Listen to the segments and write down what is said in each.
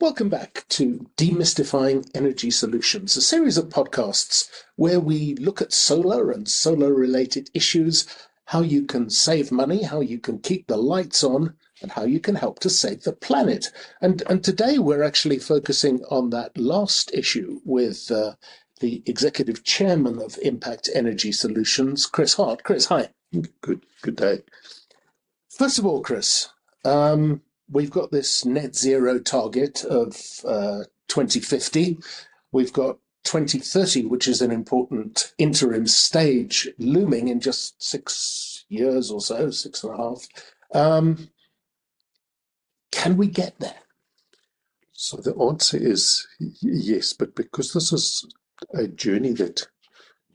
Welcome back to Demystifying Energy Solutions, a series of podcasts where we look at solar and solar related issues, how you can save money, how you can keep the lights on, and how you can help to save the planet. And, and today we're actually focusing on that last issue with uh, the executive chairman of Impact Energy Solutions, Chris Hart. Chris, hi. Good, good day. First of all, Chris, um, we've got this net zero target of uh, 2050. We've got 2030, which is an important interim stage looming in just six years or so, six and a half. Um, can we get there? So the answer is yes, but because this is a journey that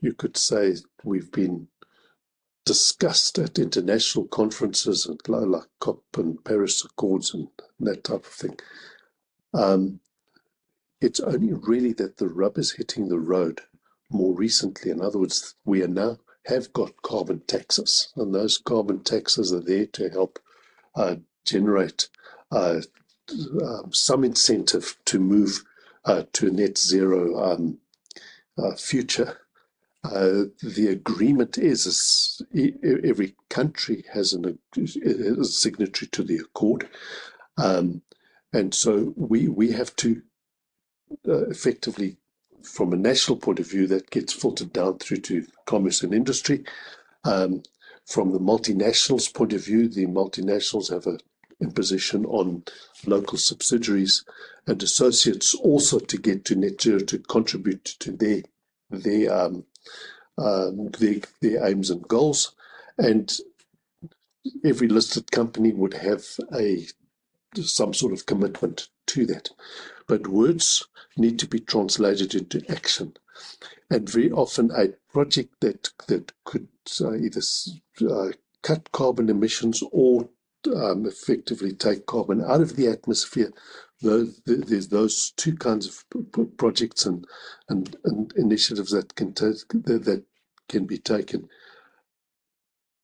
you could say we've been discussed at international conferences and like COP and Paris Accords and that type of thing. Um, it's only really that the rubber's hitting the road more recently. In other words, we are now have got carbon taxes, and those carbon taxes are there to help uh, generate uh, um, some incentive to move uh, to a net zero um, uh, future. Uh, the agreement is, is, every country has an, a signatory to the accord. Um, and so we, we have to uh, effectively, from a national point of view, that gets filtered down through to commerce and industry. Um, from the multinationals' point of view, the multinationals have a imposition on local subsidiaries and associates also to get to net zero to contribute to their their um, um, their, their aims and goals. And every listed company would have a some sort of commitment to that. But words need to be translated into action. And very often, a project that that could uh, either uh, cut carbon emissions or um, effectively take carbon out of the atmosphere. There's those two kinds of projects and, and, and initiatives that can take, that can be taken.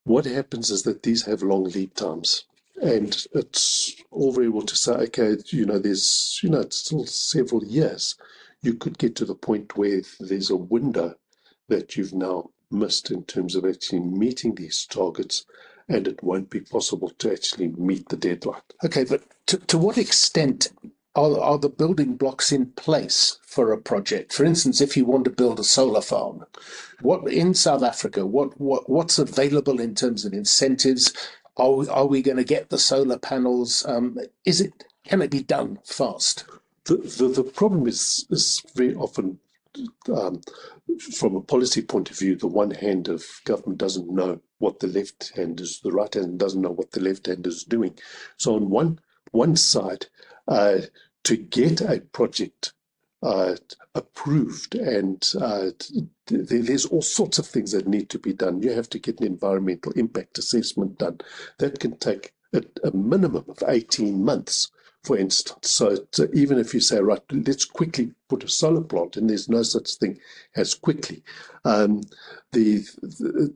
What happens is that these have long lead times, and it's all very well to say, okay, you know, there's, you know, it's still several years. You could get to the point where there's a window that you've now missed in terms of actually meeting these targets and it won't be possible to actually meet the deadline. Okay, but to, to what extent are, are the building blocks in place for a project? For instance, if you want to build a solar farm, what in South Africa, what, what what's available in terms of incentives? Are we, are we going to get the solar panels? Um, is it can it be done fast? The, the, the problem is is very often um, from a policy point of view, the one hand of government doesn't know what the left hand is, the right hand doesn't know what the left hand is doing. So on one one side, uh, to get a project uh, approved, and uh, there's all sorts of things that need to be done. You have to get an environmental impact assessment done. That can take a, a minimum of 18 months for instance. So, even if you say, right, let's quickly put a solar plant, and there's no such thing as quickly, um, the, the,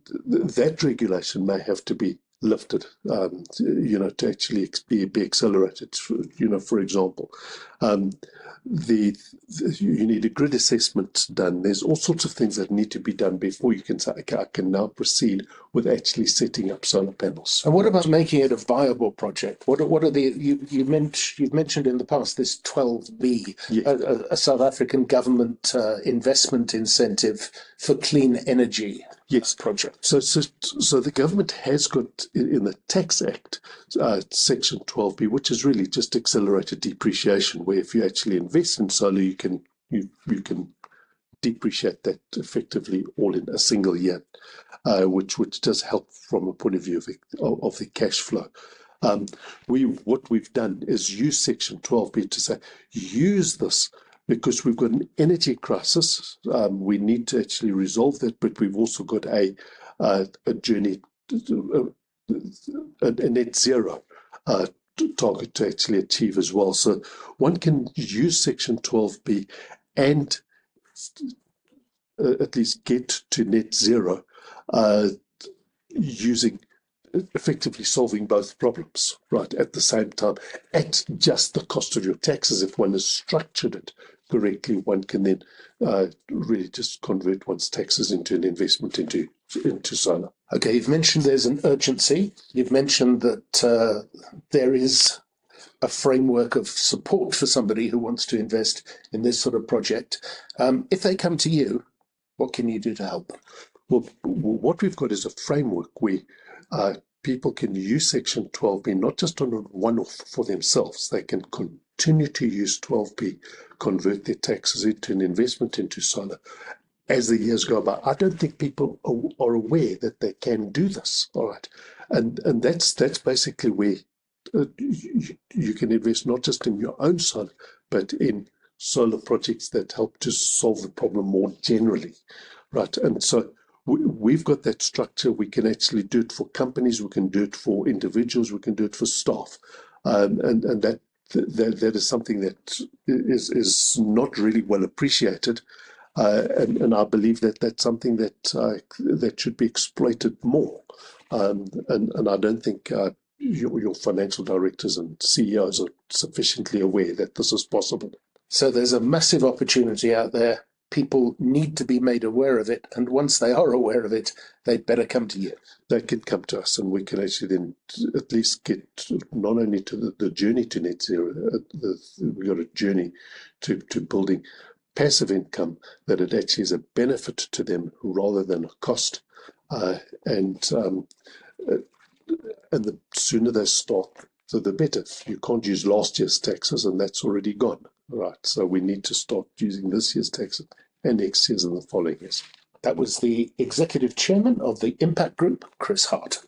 that regulation may have to be lifted, um, you know, to actually be, be accelerated. You know, for example, um, the, the, you need a grid assessment done. There's all sorts of things that need to be done before you can say, okay, I can now proceed with actually setting up solar panels. And what about making it a viable project? What what are the you you mentioned you've mentioned in the past this 12B, yeah. a, a, South African government uh, investment incentive for clean energy yes. project. So, so, so the government has got in the Tax Act, uh, Section 12B, which is really just accelerated depreciation, where if you actually invest in solar, you can you you can depreciate that effectively all in a single year, uh, which which does help from a point of view of the, of the cash flow. Um, we what we've done is use Section 12B to say use this because we've got an energy crisis. Um, we need to actually resolve that, but we've also got a uh, a journey, a, a net zero uh, target to actually achieve as well. So one can use Section 12B and uh, at least get to net zero uh, using effectively solving both problems, right, at the same time, at just the cost of your taxes. If one has structured it correctly, one can then uh, really just convert one's taxes into an investment into into solar. Okay, you've mentioned there's an urgency. You've mentioned that uh, there is a framework of support for somebody who wants to invest in this sort of project. Um, if they come to you, what can you do to help? Well, what we've got is a framework where uh, people can use Section 12B not just on a one off for themselves, they can continue to use 12B, convert their taxes into an investment into solar as the years go by. I don't think people are, are aware that they can do this. All right. And, and that's, that's basically where uh, you, you can invest not just in your own solar, but in solar projects that help to solve the problem more generally, right? And so we, have got that structure. We can actually do it for companies, we can do it for individuals, we can do it for staff, um, and and that, that that is something that is is not really well appreciated. Uh, and, and I believe that that's something that uh, that should be exploited more. Um, and, and I don't think uh, your, your financial directors and CEOs are sufficiently aware that this is possible. So there's a massive opportunity out there people need to be made aware of it. And once they are aware of it, they'd better come to you. They can come to us, and we can actually then at least get not only to the, the journey to net zero, uh, the, we've got a journey to, to building passive income that it actually is a benefit to them rather than a cost. Uh, and um, uh, and the sooner they start, the, the better. You can't use last year's taxes, and that's already gone. Right. So we need to start using this year's taxes and next year's and the following years. That was the executive chairman of the Impact Group, Chris Hart.